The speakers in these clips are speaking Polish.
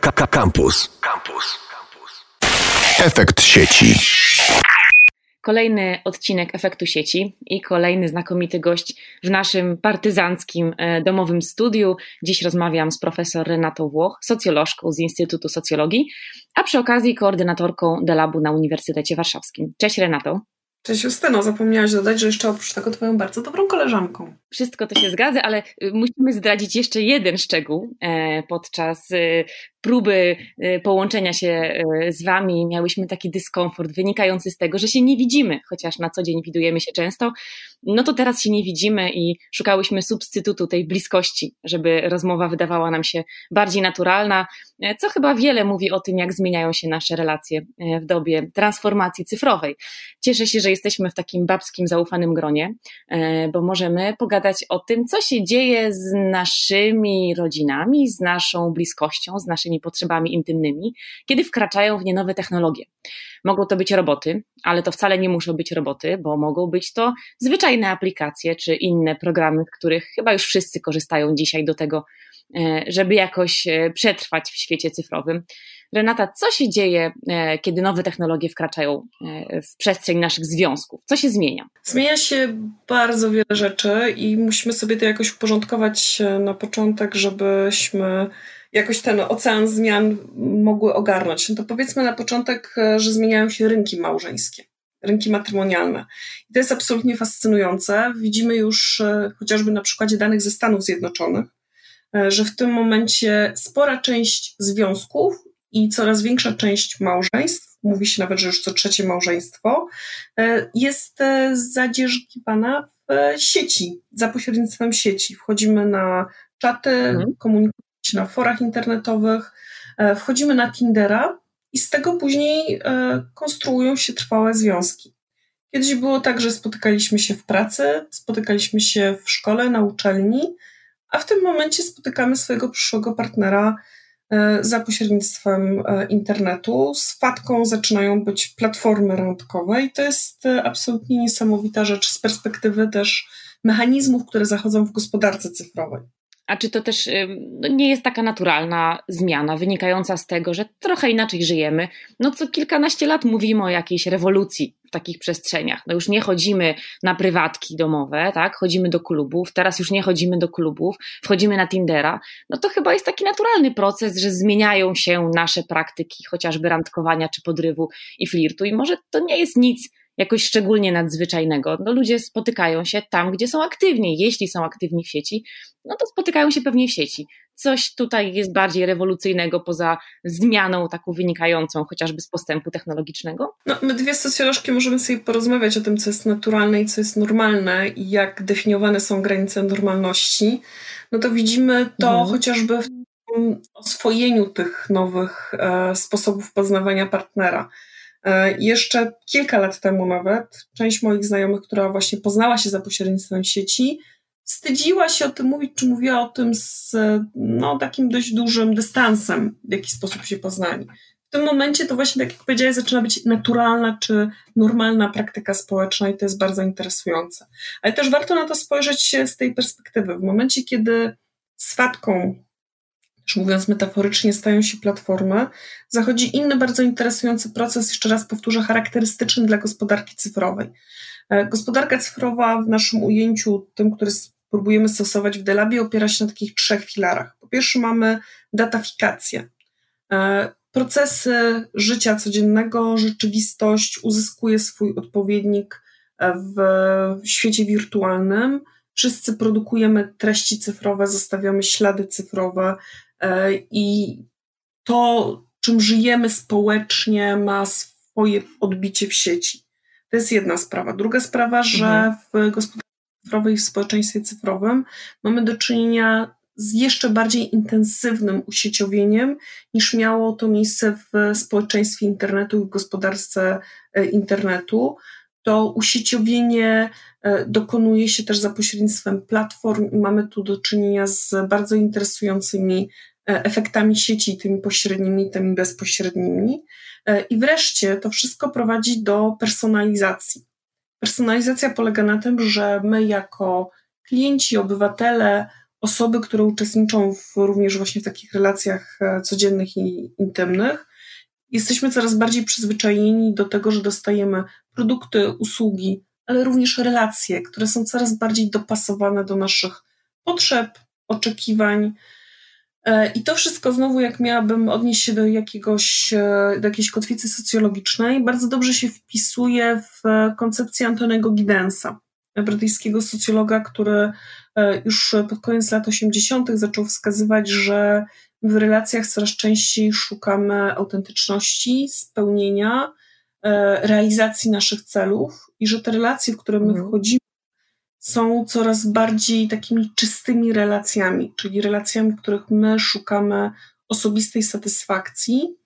Campus. Campus. Efekt sieci. Kolejny odcinek efektu sieci i kolejny znakomity gość w naszym partyzanckim e, domowym studiu. Dziś rozmawiam z profesor Renatą Włoch, socjolożką z Instytutu Socjologii, a przy okazji koordynatorką Delabu na Uniwersytecie Warszawskim. Cześć Renato. Cześć Justyno, zapomniałaś dodać, że jeszcze oprócz tego twoją bardzo dobrą koleżanką. Wszystko to się zgadza, ale y, musimy zdradzić jeszcze jeden szczegół e, podczas y, próby y, połączenia się z Wami miałyśmy taki dyskomfort wynikający z tego, że się nie widzimy, chociaż na co dzień widujemy się często, no to teraz się nie widzimy i szukałyśmy substytutu tej bliskości, żeby rozmowa wydawała nam się bardziej naturalna, e, co chyba wiele mówi o tym, jak zmieniają się nasze relacje e, w dobie transformacji cyfrowej. Cieszę się, że jesteśmy w takim babskim, zaufanym gronie, bo możemy pogadać o tym, co się dzieje z naszymi rodzinami, z naszą bliskością, z naszymi potrzebami intymnymi, kiedy wkraczają w nie nowe technologie. Mogą to być roboty, ale to wcale nie muszą być roboty, bo mogą być to zwyczajne aplikacje czy inne programy, z których chyba już wszyscy korzystają dzisiaj do tego, e, żeby jakoś e, przetrwać w świecie cyfrowym. Renata, co się dzieje, e, kiedy nowe technologie wkraczają w przestrzeń naszych związków? Co się zmienia? Zmienia się bardzo wiele rzeczy i musimy sobie to jakoś uporządkować na początek, żebyśmy jakoś ten ocean zmian mogły ogarnąć. No to powiedzmy na początek, e, że zmieniają się rynki małżeńskie, rynki matrymonialne. I to jest absolutnie fascynujące. Widzimy już e, chociażby na przykładzie danych ze Stanów Zjednoczonych, e, że w tym momencie spora część związków i coraz większa część małżeństw, mówi się nawet, że już co trzecie małżeństwo, jest zadzierżgiwana w sieci, za pośrednictwem sieci. Wchodzimy na czaty, mhm. komunikujemy na forach internetowych, e, wchodzimy na Tindera i z tego później e, konstruują się trwałe związki. Kiedyś było tak, że spotykaliśmy się w pracy, spotykaliśmy się w szkole, na uczelni, a w tym momencie spotykamy swojego przyszłego partnera e, za pośrednictwem internetu. Z fatką zaczynają być platformy randkowe i to jest absolutnie niesamowita rzecz z perspektywy też mechanizmów, które zachodzą w gospodarce cyfrowej. A czy to też no, nie jest taka naturalna zmiana wynikająca z tego, że trochę inaczej żyjemy? No co kilkanaście lat mówimy o jakiejś rewolucji takich przestrzeniach. No już nie chodzimy na prywatki domowe, tak? Chodzimy do klubów, teraz już nie chodzimy do klubów, wchodzimy na Tindera. No to chyba jest taki naturalny proces, że zmieniają się nasze praktyki, chociażby randkowania czy podrywu i flirtu. I może to nie jest nic jakoś szczególnie nadzwyczajnego. No, ludzie spotykają się tam, gdzie są aktywni. Jeśli są aktywni w sieci, no to spotykają się pewnie w sieci. Coś tutaj jest bardziej rewolucyjnego poza zmianą taką wynikającą chociażby z postępu technologicznego? No, my dwie socjolożki możemy sobie porozmawiać o tym, co jest naturalne i co jest normalne i jak definiowane są granice normalności. No to widzimy to mhm. chociażby w oswojeniu tych nowych e, sposobów poznawania partnera jeszcze kilka lat temu nawet część moich znajomych, która właśnie poznała się za pośrednictwem sieci, wstydziła się o tym mówić, czy mówiła o tym z no, takim dość dużym dystansem, w jaki sposób się poznali. W tym momencie to właśnie, tak jak powiedziałeś, zaczyna być naturalna czy normalna praktyka społeczna i to jest bardzo interesujące. Ale też warto na to spojrzeć z tej perspektywy. W momencie, kiedy swatką już mówiąc metaforycznie, stają się platformy, zachodzi inny bardzo interesujący proces, jeszcze raz powtórzę, charakterystyczny dla gospodarki cyfrowej. E, gospodarka cyfrowa w naszym ujęciu, tym, który próbujemy stosować w Delabie, opiera się na takich trzech filarach. Po pierwsze mamy datafikację. E, procesy życia codziennego, rzeczywistość uzyskuje swój odpowiednik e, w świecie wirtualnym. Wszyscy produkujemy treści cyfrowe, zostawiamy ślady cyfrowe, I to, czym żyjemy społecznie, ma swoje odbicie w sieci. To jest jedna sprawa. Druga sprawa, że mhm. w gospodarce cyfrowej, w społeczeństwie cyfrowym mamy do czynienia z jeszcze bardziej intensywnym usieciowieniem niż miało to miejsce w społeczeństwie internetu i w gospodarce e, internetu. To usieciowienie e, dokonuje się też za pośrednictwem platform i mamy tu do czynienia z bardzo interesującymi E, efektami sieci, tymi pośrednimi, tymi bezpośrednimi. E, I wreszcie to wszystko prowadzi do personalizacji. Personalizacja polega na tym, że my jako klienci, obywatele osoby, które uczestniczą w, również właśnie w takich relacjach codziennych i intymnych, jesteśmy coraz bardziej przyzwyczajeni do tego, że dostajemy produkty, usługi, ale również relacje, które są coraz bardziej dopasowane do naszych potrzeb, oczekiwań. E, I to wszystko znowu, jak miałabym odnieść się do, jakiegoś, e, do jakiejś kotwicy socjologicznej, bardzo dobrze się wpisuje w koncepcję Antonego Gidensa, brytyjskiego socjologa, który e, już pod koniec lat 80. zaczął wskazywać, że w relacjach coraz częściej szukamy autentyczności, spełnienia, realizacji naszych celów i że te relacje, w które my mhm. wchodzimy, są coraz bardziej takimi czystymi relacjami, czyli relacjami, w których my szukamy osobistej satysfakcji.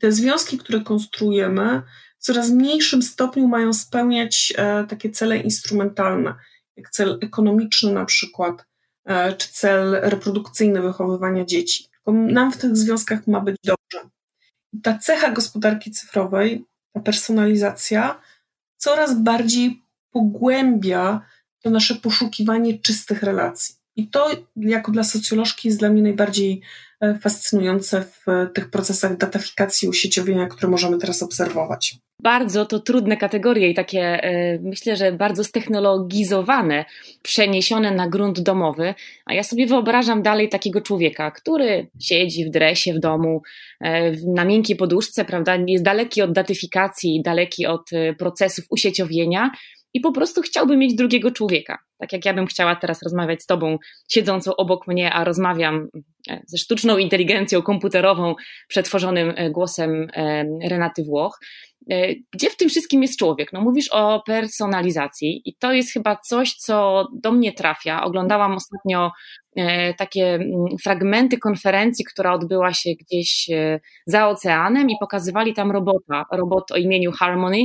Te związki, które konstruujemy, w coraz mniejszym stopniu mają spełniać e, takie cele instrumentalne, jak cel ekonomiczny na przykład, e, czy cel reprodukcyjny wychowywania dzieci. Tylko nam w tych związkach ma być dobrze. I ta cecha gospodarki cyfrowej, ta personalizacja, coraz bardziej pogłębia to nasze poszukiwanie czystych relacji. I to, jako dla socjolożki, jest dla mnie najbardziej fascynujące w tych procesach datafikacji usieciowienia, które możemy teraz obserwować. Bardzo to trudne kategorie i takie, e, myślę, że bardzo ztechnologizowane, przeniesione na grunt domowy. A ja sobie wyobrażam dalej takiego człowieka, który siedzi w dresie w domu, e, na miękkiej poduszce, prawda, jest daleki od datyfikacji, daleki od procesów usieciowienia i po prostu chciałby mieć drugiego człowieka. Tak jak ja bym chciała teraz rozmawiać z tobą, siedzącą obok mnie, a rozmawiam e, ze sztuczną inteligencją komputerową, przetworzonym e, głosem e, Renaty Włoch. Gdzie w tym wszystkim jest człowiek? No mówisz o personalizacji i to jest chyba coś, co do mnie trafia. Oglądałam ostatnio E, takie mm, fragmenty konferencji, która odbyła się gdzieś e, za oceanem i pokazywali tam robota, robot o imieniu Harmony,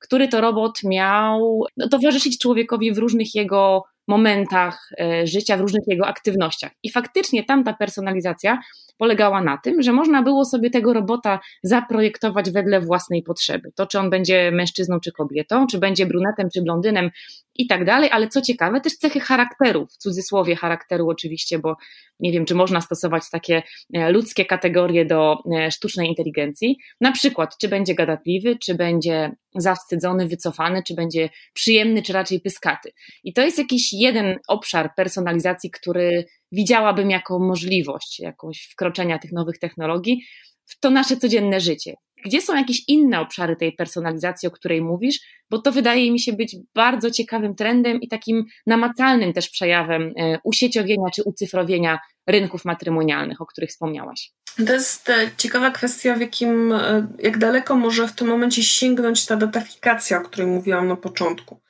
który to robot miał no, towarzyszyć człowiekowi w różnych jego momentach e, życia, w różnych jego aktywnościach. I faktycznie tamta personalizacja polegała na tym, że można było sobie tego robota zaprojektować wedle własnej potrzeby. To, czy on będzie mężczyzną czy kobietą, czy będzie brunetem czy blondynem i tak dalej, ale co ciekawe, też cechy charakteru, w cudzysłowie charakteru oczywiście, bo nie wiem, czy można stosować takie e, ludzkie kategorie do e, sztucznej inteligencji. Na przykład, czy będzie gadatliwy, czy będzie zawstydzony, wycofany, czy będzie przyjemny, czy raczej pyskaty. I to jest jakiś jeden obszar personalizacji, który widziałabym jako możliwość jakąś wkroczenia tych nowych technologii w to nasze codzienne życie. Gdzie są jakieś inne obszary tej personalizacji, o której mówisz? Bo to wydaje mi się być bardzo ciekawym trendem i takim namacalnym też przejawem e, usieciowienia czy ucyfrowienia rynków matrymonialnych, o których wspomniałaś. To jest e, ciekawa kwestia, w jakim, e, jak daleko może w tym momencie sięgnąć ta datafikacja, o której mówiłam na początku.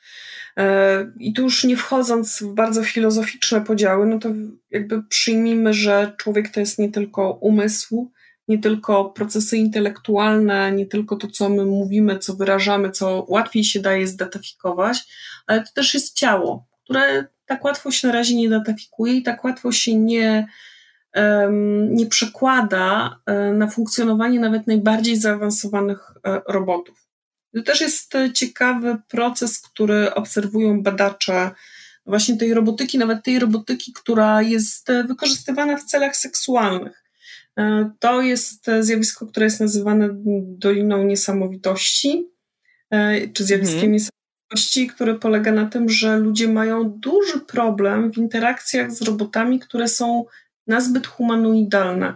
I tu już nie wchodząc w bardzo filozoficzne podziały, no to jakby przyjmijmy, że człowiek to jest nie tylko umysł, nie tylko procesy intelektualne, nie tylko to, co my mówimy, co wyrażamy, co łatwiej się daje zdatafikować, ale to też jest ciało, które tak łatwo się na razie nie datafikuje i tak łatwo się nie, nie przekłada e, na funkcjonowanie nawet najbardziej zaawansowanych e, robotów. To też jest ciekawy proces, który obserwują badacze właśnie tej robotyki, nawet tej robotyki, która jest wykorzystywana w celach seksualnych. E, to jest zjawisko, które jest nazywane Doliną Niesamowitości, e, czy zjawiskiem mhm. niesamowitości, które polega na tym, że ludzie mają duży problem w interakcjach z robotami, które są nazbyt humanoidalne.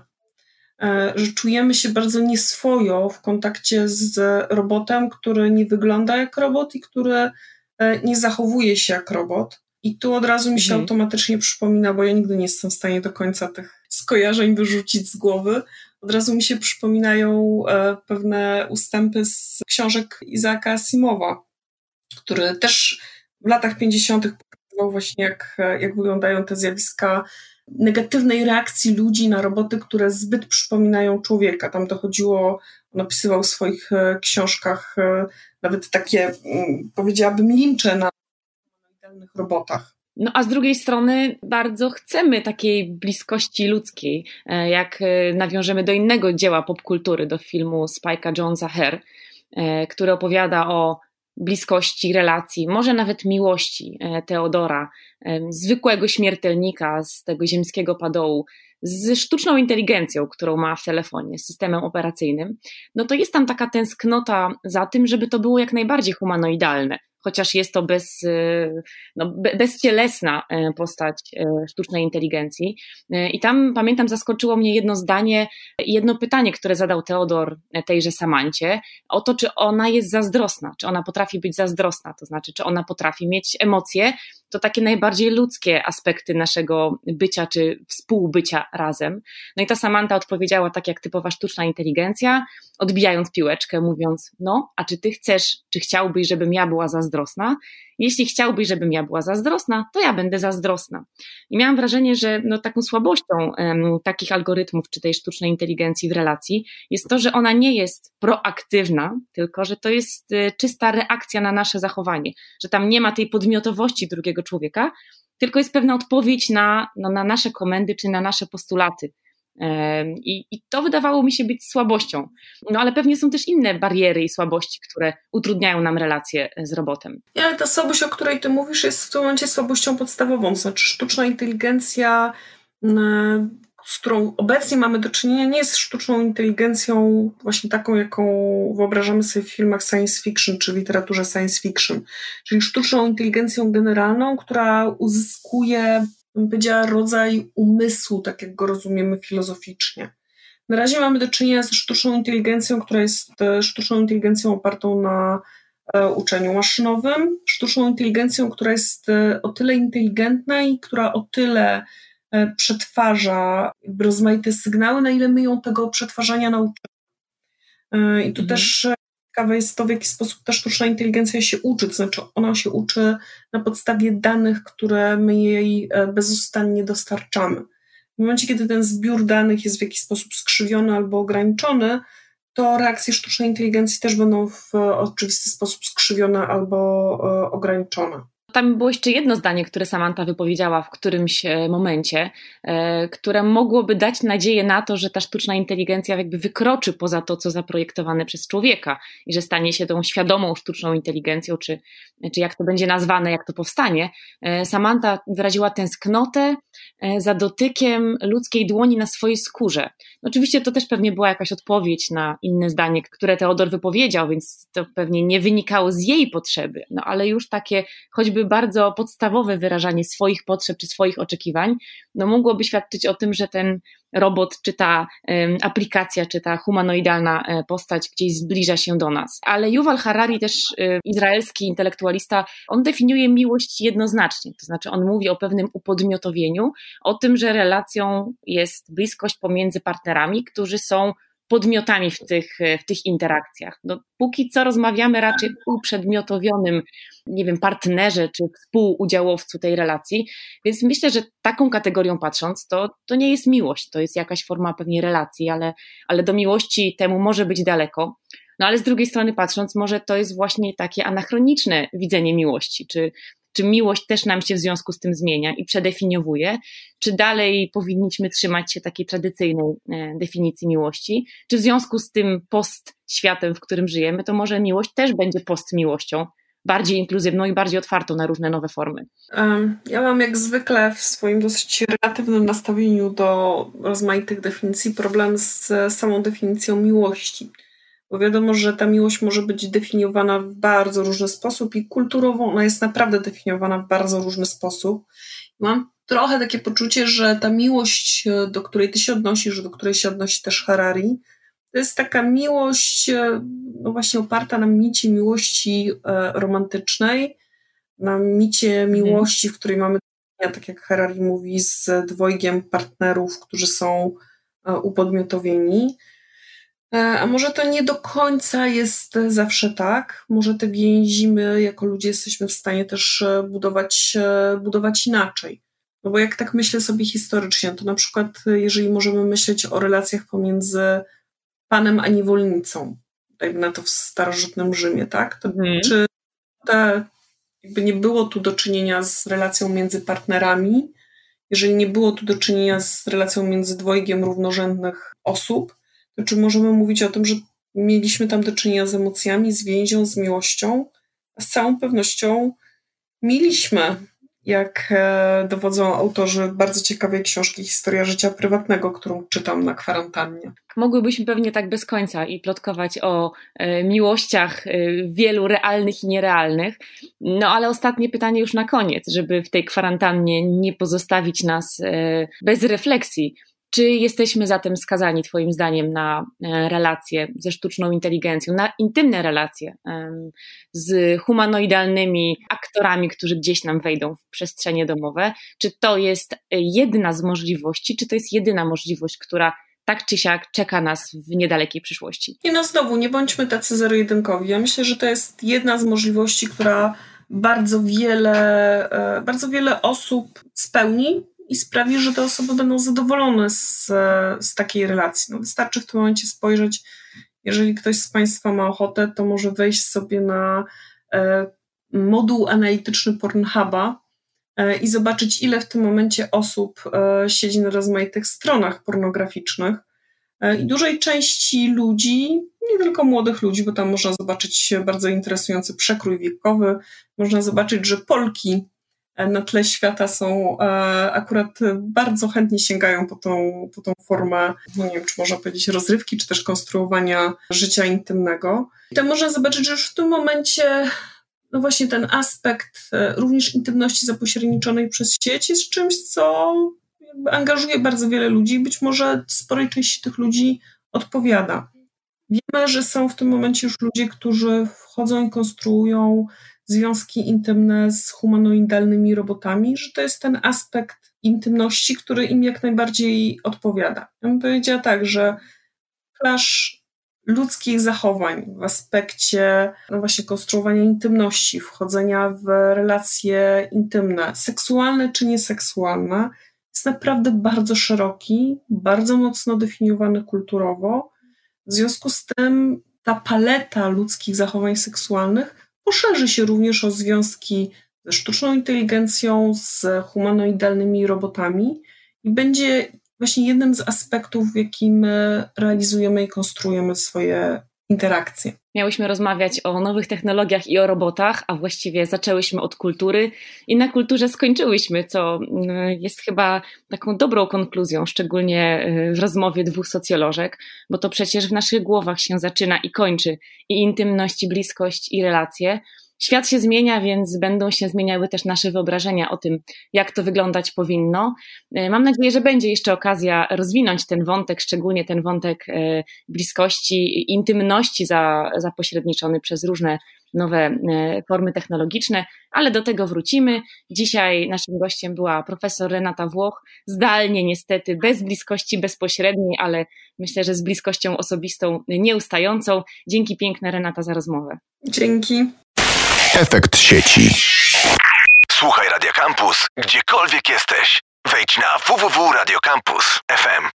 E, że czujemy się bardzo nieswojo w kontakcie z robotem, który nie wygląda jak robot i który nie zachowuje się jak robot. I tu od razu mi się mhm. automatycznie przypomina, bo ja nigdy nie jestem w stanie do końca tych skojarzeń wyrzucić z głowy. Od razu mi się przypominają e, pewne ustępy z książek Izaaka Asimowa, który też w latach 50. pokazywał właśnie, jak, jak wyglądają te zjawiska negatywnej reakcji ludzi na roboty, które zbyt przypominają człowieka. Tam dochodziło, on opisywał w swoich e, książkach e, nawet takie, mm, powiedziałabym, lincze na robotach. No a z drugiej strony bardzo chcemy takiej bliskości ludzkiej, e, jak e, nawiążemy do innego dzieła popkultury, do filmu Spike'a Jonesa Hair, e, który opowiada o bliskości, relacji, może nawet miłości Teodora, zwykłego śmiertelnika z tego ziemskiego padołu, z sztuczną inteligencją, którą ma w telefonie, z systemem operacyjnym, no to jest tam taka tęsknota za tym, żeby to było jak najbardziej humanoidalne, chociaż jest to bez, e, no, bezcielesna e, postać e, sztucznej inteligencji. I tam pamiętam, zaskoczyło mnie jedno zdanie, jedno pytanie, które zadał Teodor tejże Samancie, o to, czy ona jest zazdrosna, czy ona potrafi być zazdrosna, to znaczy, czy ona potrafi mieć emocje, to takie najbardziej ludzkie aspekty naszego bycia czy współbycia razem. No i ta Samanta odpowiedziała tak jak typowa sztuczna inteligencja, odbijając piłeczkę, mówiąc: No, a czy ty chcesz, czy chciałbyś, żebym ja była zazdrosna? Jeśli chciałbyś, żebym ja była zazdrosna, to ja będę zazdrosna. I miałam wrażenie, że no, taką słabością um, takich algorytmów czy tej sztucznej inteligencji w relacji jest to, że ona nie jest proaktywna, tylko że to jest y, czysta reakcja na nasze zachowanie, że tam nie ma tej podmiotowości drugiego człowieka, tylko jest pewna odpowiedź na, no, na nasze komendy czy na nasze postulaty. I, I, to wydawało mi się być słabością. No ale pewnie są też inne bariery i słabości, które utrudniają nam relacje e, z robotem. Ja, ale ta słabość, o której ty mówisz, jest w tym momencie słabością podstawową. Znaczy, sztuczna inteligencja, z którą obecnie mamy do czynienia, nie jest sztuczną inteligencją właśnie taką, jaką wyobrażamy sobie w filmach science fiction czy literaturze science fiction. Czyli sztuczną inteligencją generalną, która uzyskuje bym powiedziała, rodzaj umysłu, tak jak go rozumiemy filozoficznie. Na razie mamy do czynienia ze sztuczną inteligencją, która jest e, sztuczną inteligencją opartą na e, uczeniu maszynowym, sztuczną inteligencją, która jest e, o tyle inteligentna i która o tyle przetwarza rozmaite sygnały, na ile my ją tego przetwarzania nauczymy. I tu mhm. też ciekawe jest to, w jaki sposób ta sztuczna inteligencja się uczy, to znaczy ona się uczy na podstawie danych, które my jej e, bezustannie dostarczamy. W momencie, kiedy ten zbiór danych jest w jakiś sposób skrzywiony albo ograniczony, to reakcje sztucznej inteligencji też będą w oczywisty sposób skrzywione albo e, ograniczone. Tam było jeszcze jedno zdanie, które Samantha wypowiedziała w którymś e, momencie, e, które mogłoby dać nadzieję na to, że ta sztuczna inteligencja jakby wykroczy poza to, co zaprojektowane przez człowieka i że stanie się tą świadomą sztuczną inteligencją, czy, czy jak to będzie nazwane, jak to powstanie. E, Samantha wyraziła tęsknotę za dotykiem ludzkiej dłoni na swojej skórze. Oczywiście to też pewnie była jakaś odpowiedź na inne zdanie, które Teodor wypowiedział, więc to pewnie nie wynikało z jej potrzeby, no ale już takie choćby bardzo podstawowe wyrażanie swoich potrzeb czy swoich oczekiwań, no mogłoby świadczyć o tym, że ten robot, czy ta aplikacja, czy ta humanoidalna e, postać gdzieś zbliża się do nas. Ale Yuval Harari, też e, izraelski intelektualista, on definiuje miłość jednoznacznie. To znaczy, on mówi o pewnym upodmiotowieniu, o tym, że relacją jest bliskość pomiędzy partnerami, którzy są podmiotami w tych, w tych interakcjach. No, póki co rozmawiamy raczej o uprzedmiotowionym, nie wiem, partnerze czy współudziałowcu tej relacji, więc myślę, że taką kategorią patrząc, to, to nie jest miłość, to jest jakaś forma pewnie relacji, ale, ale do miłości temu może być daleko. No ale z drugiej strony patrząc, może to jest właśnie takie anachroniczne widzenie miłości, czy czy miłość też nam się w związku z tym zmienia i przedefiniowuje? Czy dalej powinniśmy trzymać się takiej tradycyjnej e, definicji miłości? Czy w związku z tym post światem, w którym żyjemy, to może miłość też będzie post miłością? bardziej inkluzywną i bardziej otwartą na różne nowe formy. Ja mam jak zwykle w swoim dosyć relatywnym nastawieniu do rozmaitych definicji problem z samą definicją miłości bo wiadomo, że ta miłość może być definiowana w bardzo różny sposób i kulturowo ona jest naprawdę definiowana w bardzo różny sposób. Mam trochę takie poczucie, że ta miłość, e, do której ty się odnosisz, do której się odnosi też Harari, to jest taka miłość, e, no właśnie oparta na micie miłości e, romantycznej, na micie mhm. miłości, w której mamy, tak jak Harari mówi, z dwojgiem partnerów, którzy są upodmiotowieni. E, a może to nie do końca jest zawsze tak. Może te więzi my jako ludzie jesteśmy w stanie też e, budować, e, budować inaczej. No bo jak tak myślę sobie historycznie, to na przykład jeżeli możemy myśleć o relacjach pomiędzy panem a niewolnicą, jakby na to w starożytnym Rzymie, tak? To mhm. Czy te, jakby nie było tu do czynienia z relacją między partnerami, jeżeli nie było tu do czynienia z relacją między dwojgiem równorzędnych osób, to czy możemy mówić o tym, że mieliśmy tam do czynienia z emocjami, z więzią, z miłością? z całą pewnością mieliśmy jak e, dowodzą autorzy bardzo ciekawej książki Historia życia prywatnego, którą czytam na kwarantannie. Mogłybyśmy pewnie tak bez końca i plotkować o e, miłościach e, wielu realnych i nierealnych. No ale ostatnie pytanie już na koniec, żeby w tej kwarantannie nie pozostawić nas bez refleksji. Czy jesteśmy zatem skazani, Twoim zdaniem, na e, relacje ze sztuczną inteligencją, na intymne relacje z humanoidalnymi aktorami, którzy gdzieś nam wejdą w przestrzenie domowe? Czy to jest jedna z możliwości, czy to jest jedyna możliwość, która tak czy siak czeka nas w niedalekiej przyszłości? I no znowu, nie bądźmy tacy zero-jedynkowi. Ja myślę, że to jest jedna z możliwości, która bardzo wiele, e, bardzo wiele osób spełni, i sprawi, że te osoby będą zadowolone z, z takiej relacji. No wystarczy w tym momencie spojrzeć, jeżeli ktoś z Państwa ma ochotę, to może wejść sobie na e, moduł analityczny Pornhuba e, i zobaczyć, ile w tym momencie osób e, siedzi na rozmaitych stronach pornograficznych. E, I dużej części ludzi, nie tylko młodych ludzi, bo tam można zobaczyć bardzo interesujący przekrój wiekowy, można zobaczyć, że Polki na tle świata są e, akurat bardzo chętnie sięgają po tą, po tą formę, no nie wiem, czy można powiedzieć rozrywki, czy też konstruowania życia intymnego. I tam można zobaczyć, że już w tym momencie no właśnie ten aspekt e, również intymności zapośredniczonej przez sieć jest czymś, co angażuje bardzo wiele ludzi i być może sporej części tych ludzi odpowiada. Wiemy, że są w tym momencie już ludzie, którzy wchodzą i konstruują związki intymne z humanoidalnymi robotami, że to jest ten aspekt intymności, który im jak najbardziej odpowiada. Ja bym powiedziała tak, że klasz ludzkich zachowań w aspekcie no właśnie konstruowania intymności, wchodzenia w relacje intymne, seksualne czy nieseksualne, jest naprawdę bardzo szeroki, bardzo mocno definiowany kulturowo. W związku z tym ta paleta ludzkich zachowań seksualnych poszerzy się również o związki ze sztuczną inteligencją, z humanoidalnymi robotami i będzie właśnie jednym z aspektów, w jakim my realizujemy i konstruujemy swoje interakcje. Miałyśmy rozmawiać o nowych technologiach i o robotach, a właściwie zaczęłyśmy od kultury i na kulturze skończyłyśmy, co mm, jest chyba taką dobrą konkluzją, szczególnie y, w rozmowie dwóch socjolożek, bo to przecież w naszych głowach się zaczyna i kończy i intymność, i bliskość, i relacje. Świat się zmienia, więc będą się zmieniały też nasze wyobrażenia o tym, jak to wyglądać powinno. E, mam nadzieję, że będzie jeszcze okazja rozwinąć ten wątek, szczególnie ten wątek e, bliskości, intymności za, zapośredniczony przez różne nowe e, formy technologiczne, ale do tego wrócimy. Dzisiaj naszym gościem była profesor Renata Włoch, zdalnie niestety, bez bliskości bezpośredniej, ale myślę, że z bliskością osobistą nieustającą. Dzięki piękne Renata za rozmowę. Dzięki. Efekt sieci. Słuchaj Radio Campus, gdziekolwiek jesteś. Wejdź na www.radiocampus.fm.